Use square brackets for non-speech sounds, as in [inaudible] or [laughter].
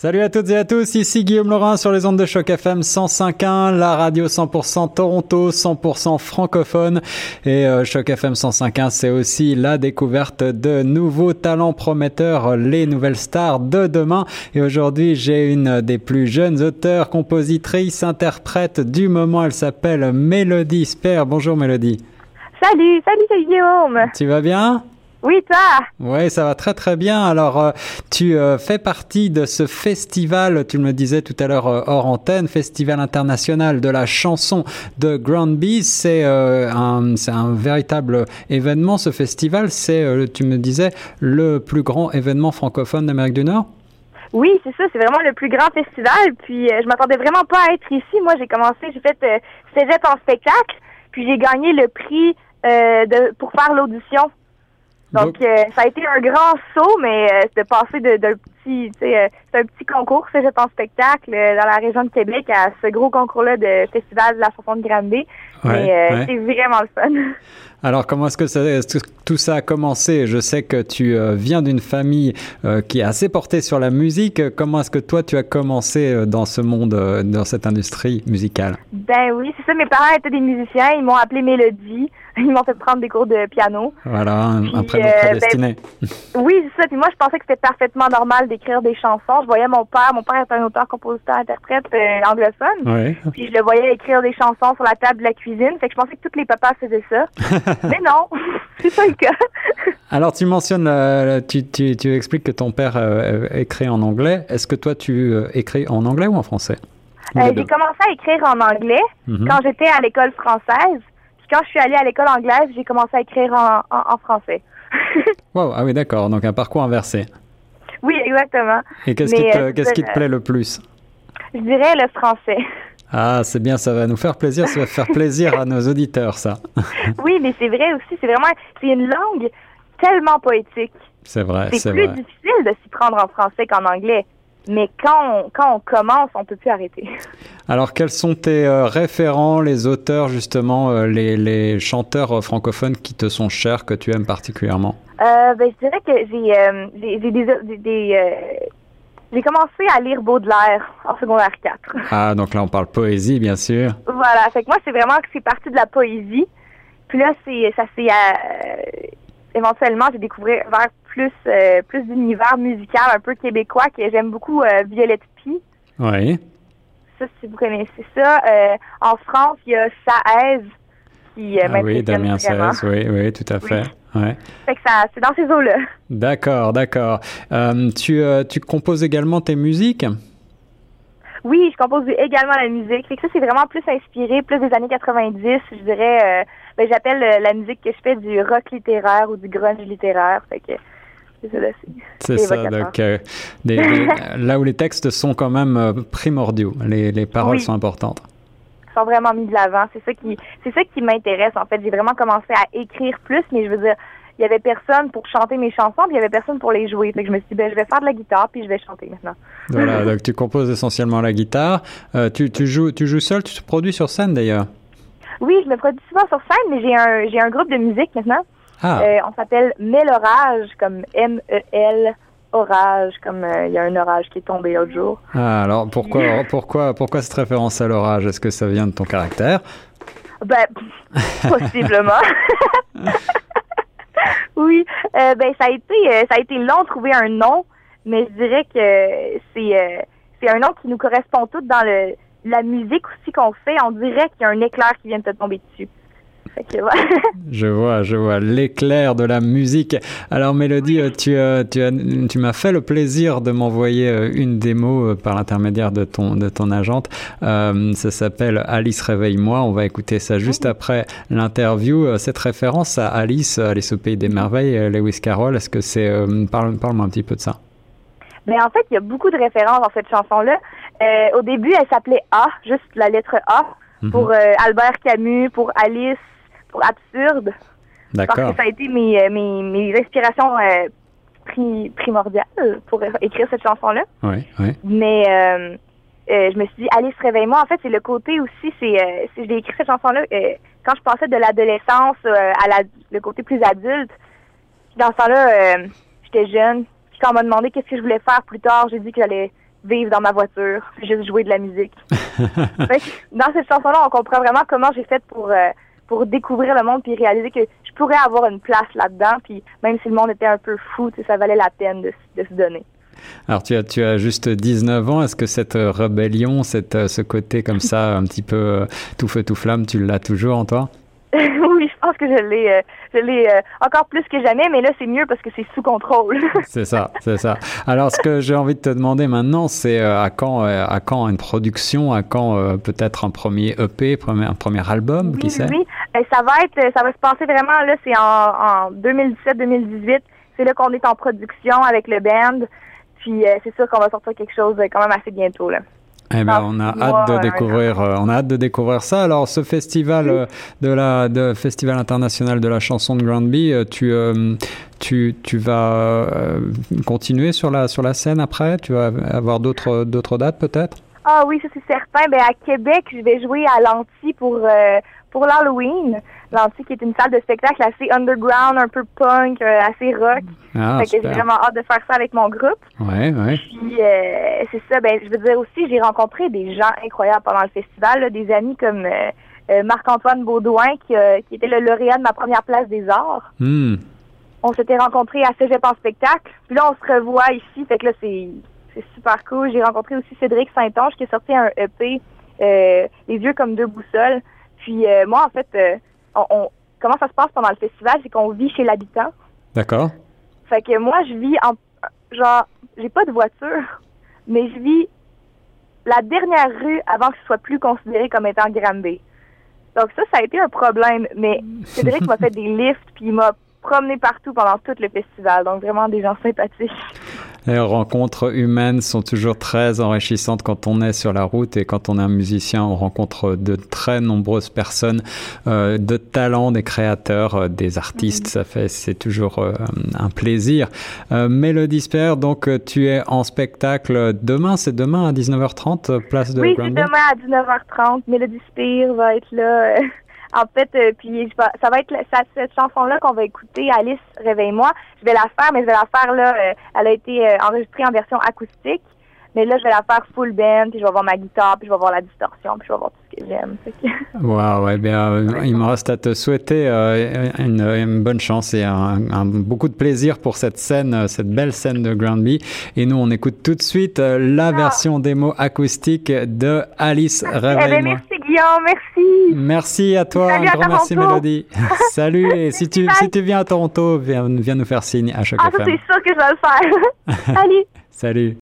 Salut à toutes et à tous, ici Guillaume Laurin sur les ondes de choc FM 105.1, la radio 100% Toronto, 100% francophone et euh, choc FM 105.1 c'est aussi la découverte de nouveaux talents prometteurs, les nouvelles stars de demain et aujourd'hui j'ai une des plus jeunes auteurs, compositrices, interprètes du moment, elle s'appelle Mélodie Sper. Bonjour Mélodie. Salut, salut Guillaume. Tu vas bien? Oui, toi Oui, ça va très très bien. Alors, euh, tu euh, fais partie de ce festival, tu me le disais tout à l'heure euh, hors antenne, Festival international de la chanson de Granby. C'est un, c'est un véritable événement, ce festival. C'est, tu me disais, le plus grand événement francophone d'Amérique du Nord oui, c'est ça, c'est vraiment le plus grand festival. Puis je m'attendais vraiment pas à être ici. Moi, j'ai commencé, j'ai fait cégep en spectacle, puis j'ai gagné le prix de pour faire l'audition donc, euh, ça a été un grand saut, mais euh, de passer d'un petit, tu sais, euh, c'est un petit concours, c'est en spectacle dans la région de Québec à ce gros concours-là de festival de la chanson de Granby. mais c'est vraiment le fun. [laughs] Alors, comment est-ce que, ça, tout ça a commencé? Je sais que tu viens d'une famille qui est assez portée sur la musique. Comment est-ce que toi, tu as commencé dans ce monde, dans cette industrie musicale? Ben oui, c'est ça. Mes parents étaient des musiciens. Ils m'ont appelé Mélodie. [laughs] Ils m'ont fait prendre des cours de piano. Voilà, un, prénom euh, prédestiné. Ben, oui, c'est ça. Puis moi, je pensais que c'était parfaitement normal d'écrire des chansons. Je voyais mon père. Mon père est un auteur, compositeur, interprète euh, anglophone. Oui. Puis je le voyais écrire des chansons sur la table de la cuisine. Fait que je pensais que tous les papas faisaient ça. [laughs] Mais non, [laughs] c'est pas le cas. Alors, tu mentionnes, tu, tu, tu, expliques que ton père euh, écrit en anglais. Est-ce que toi, tu écris en anglais ou en français? j'ai commencé à écrire en anglais mhm. quand j'étais à l'école française quand je suis allée à l'école anglaise, j'ai commencé à écrire en, français. [laughs] wow, ah oui, d'accord. Donc un parcours inversé. [laughs] Oui, exactement. Et qu'est-ce qui, te, euh, qu'est-ce qui te plaît le plus? Je dirais le français. [laughs] Ah, c'est bien, ça va nous faire plaisir, ça va faire plaisir à nos auditeurs, ça. [laughs] oui, mais c'est vrai aussi, c'est vraiment, c'est une langue tellement poétique. C'est vrai, c'est, plus difficile de s'y prendre en français qu'en anglais. Mais quand on, quand on commence, on peut plus arrêter. [laughs] Alors, quels sont tes euh, référents, les auteurs, justement, euh, les, les, chanteurs euh, francophones qui te sont chers, que tu aimes particulièrement? Euh, ben, je dirais que j'ai, des, des, j'ai commencé à lire Baudelaire en secondaire 4. [laughs] Ah, donc là, on parle poésie, bien sûr. Voilà. Fait que moi, c'est vraiment que c'est parti de la poésie. Puis là, c'est, ça c'est éventuellement, j'ai découvert vers plus, euh, plus d'univers musical un peu québécois que j'aime beaucoup euh, Violette Pie. Oui. Ça, si vous connaissez ça. Euh, en France, il y a Saez qui ah Oui, Damien Saez, oui, oui, tout à fait. Ouais. Fait que ça, c'est dans ces eaux-là. D'accord, d'accord. tu, tu composes également tes musiques? Oui, je compose également la musique. Fait que ça, c'est vraiment plus inspiré, plus des années 90, je dirais. ben, j'appelle la musique que je fais du rock littéraire ou du grunge littéraire. Fait que c'est ça, donc euh, [laughs] là où les textes sont quand même euh, primordiaux, les, les paroles sont importantes. Ils sont vraiment mis de l'avant. C'est ça qui, c'est ça qui m'intéresse en fait. J'ai vraiment commencé à écrire plus, mais je veux dire, il y avait personne pour chanter mes chansons, puis il y avait personne pour les jouer. Fait que je me suis dit, ben, je vais faire de la guitare, puis je vais chanter maintenant. Voilà, [laughs] donc tu composes essentiellement la guitare. Euh, tu, tu, joues, tu joues seul, tu te produis sur scène d'ailleurs? Oui, je me produis souvent sur scène, mais j'ai un, j'ai un groupe de musique maintenant. Ah. Euh, on s'appelle Mélorage, comme M-E-L orage, comme euh, il y a un orage qui est tombé l'autre jour. Ah, alors pourquoi, [laughs] pourquoi, pourquoi cette référence à l'orage? Est-ce que ça vient de ton caractère? Ben, [laughs] possiblement. Oui, euh, ben ça a été, ça a été long de trouver un nom, mais je dirais que c'est, c'est un nom qui nous correspond tout dans le, la musique aussi qu'on fait. On dirait qu'il y a un éclair qui vient de te tomber dessus. Je vois, je vois l'éclair de la musique. Alors Mélodie, euh, tu, euh, tu, tu m'as fait le plaisir de m'envoyer euh, une démo par l'intermédiaire de ton, de ton agente. ça s'appelle Alice réveille-moi. On va écouter ça juste après l'interview. Cette référence à Alice, Alice au pays des merveilles, Lewis Carroll, est-ce que c'est parle, parle-moi un petit peu de ça. Mais en fait, il y a beaucoup de références dans cette chanson-là. au début, elle s'appelait A, juste la lettre A, mhm. pour Albert Camus, pour Alice, pour absurde. D'accord. Parce que ça a été mes, euh, mes, mes inspirations euh, primordiales pour écrire cette chanson-là. Oui, oui. Mais euh, euh, je me suis dit, Alice, réveille-moi. En fait, c'est le côté aussi, c'est, euh, j'ai écrit cette chanson-là quand je passais de l'adolescence à la, le côté plus adulte. Puis dans ce temps-là, j'étais jeune. Puis quand on m'a demandé qu'est-ce que je voulais faire plus tard, j'ai dit que j'allais vivre dans ma voiture, juste jouer de la musique. [laughs] dans cette chanson-là, on comprend vraiment comment j'ai fait pour pour découvrir le monde puis réaliser que je pourrais avoir une place là-dedans. Puis même si le monde était un peu fou, ça valait la peine de, se donner. Alors tu as, tu as juste 19 ans, est-ce que cette rébellion, cette, euh, ce côté comme ça, un petit peu euh, tout feu tout flamme, tu l'as toujours en toi [laughs] oui, je pense que je l'ai, euh, je l'ai euh, encore plus que jamais, mais là c'est mieux parce que c'est sous contrôle. [laughs] c'est ça, c'est ça. Alors ce que j'ai envie de te demander maintenant, c'est euh, à quand, à quand une production, à quand peut-être un premier EP, premier, un premier album, oui, qui sait? Oui, ça va être, ça va se passer vraiment là, c'est en, en 2017-2018. C'est là qu'on est en production avec le band. Puis c'est sûr qu'on va sortir quelque chose quand même assez bientôt là. Eh ben, on a hâte de découvrir, euh, on a hâte de découvrir ça. Alors, ce festival euh, de la, de festival international de la chanson de Granby, euh, tu, tu, tu vas continuer sur la, sur la scène après? Tu vas avoir d'autres, d'autres dates peut-être? Ah oui, ça c'est certain. Ben à Québec, je vais jouer à l'Anti pour pour l'Halloween. L'Anti qui est une salle de spectacle assez underground, un peu punk, euh, assez rock. Ah, fait que j'ai vraiment hâte de faire ça avec mon groupe. Ouais, ouais. Puis euh, c'est ça, ben je veux dire aussi, j'ai rencontré des gens incroyables pendant le festival, des amis comme euh, Marc-Antoine Baudouin qui, qui, était le lauréat de ma première place des arts. Hmm. On s'était rencontrés à Cégep en spectacle. Puis là, on se revoit ici. Fait que là, c'est super cool. J'ai rencontré aussi Cédric Saint-Onge qui a sorti un EP, Les yeux comme deux boussoles. Puis moi, en fait, on, comment ça se passe pendant le festival, c'est qu'on vit chez l'habitant. D'accord. Fait que moi, je vis en. Genre, j'ai pas de voiture, mais je vis la dernière rue avant que ce soit plus considéré comme étant Granby. Donc ça, ça a été un problème, mais [laughs] Cédric m'a fait des lifts, puis il m'a promené partout pendant tout le festival. Donc vraiment des gens sympathiques. Les rencontres humaines sont toujours très enrichissantes quand on est sur la route et quand on est un musicien, on rencontre de très nombreuses personnes, euh, de talents, des créateurs, euh, des artistes. Mm-hmm. Ça fait, c'est toujours euh, un plaisir. Euh, Mélodie Sper, donc tu es en spectacle demain, c'est demain à 19h30, place de Oui, c'est demain à 19h30. Mélodie Spear va être là. En fait, euh, puis ça va être cette chanson-là qu'on va écouter, Alice, réveille-moi. Je vais la faire, mais je vais la faire là. Euh, elle a été euh, enregistrée en version acoustique. Mais là, je vais la faire full band, puis je vais voir ma guitare, puis je vais voir la distorsion, puis je vais voir tout ce que j'aime. [laughs] Wow, ouais, bien, il me reste à te souhaiter une, bonne chance et un, beaucoup de plaisir pour cette scène, cette belle scène de Groundby. Et nous, on écoute tout de suite la ah. version démo acoustique de Alice, eh ben, réveille-moi. Merci merci. Merci à toi, Salut un grand merci Mélodie. [laughs] Salut, et si tu, si tu viens à Toronto, viens, viens nous faire signe à chaque Ah, ça c'est sûr que je vais le faire. [laughs] Salut. [laughs] Salut.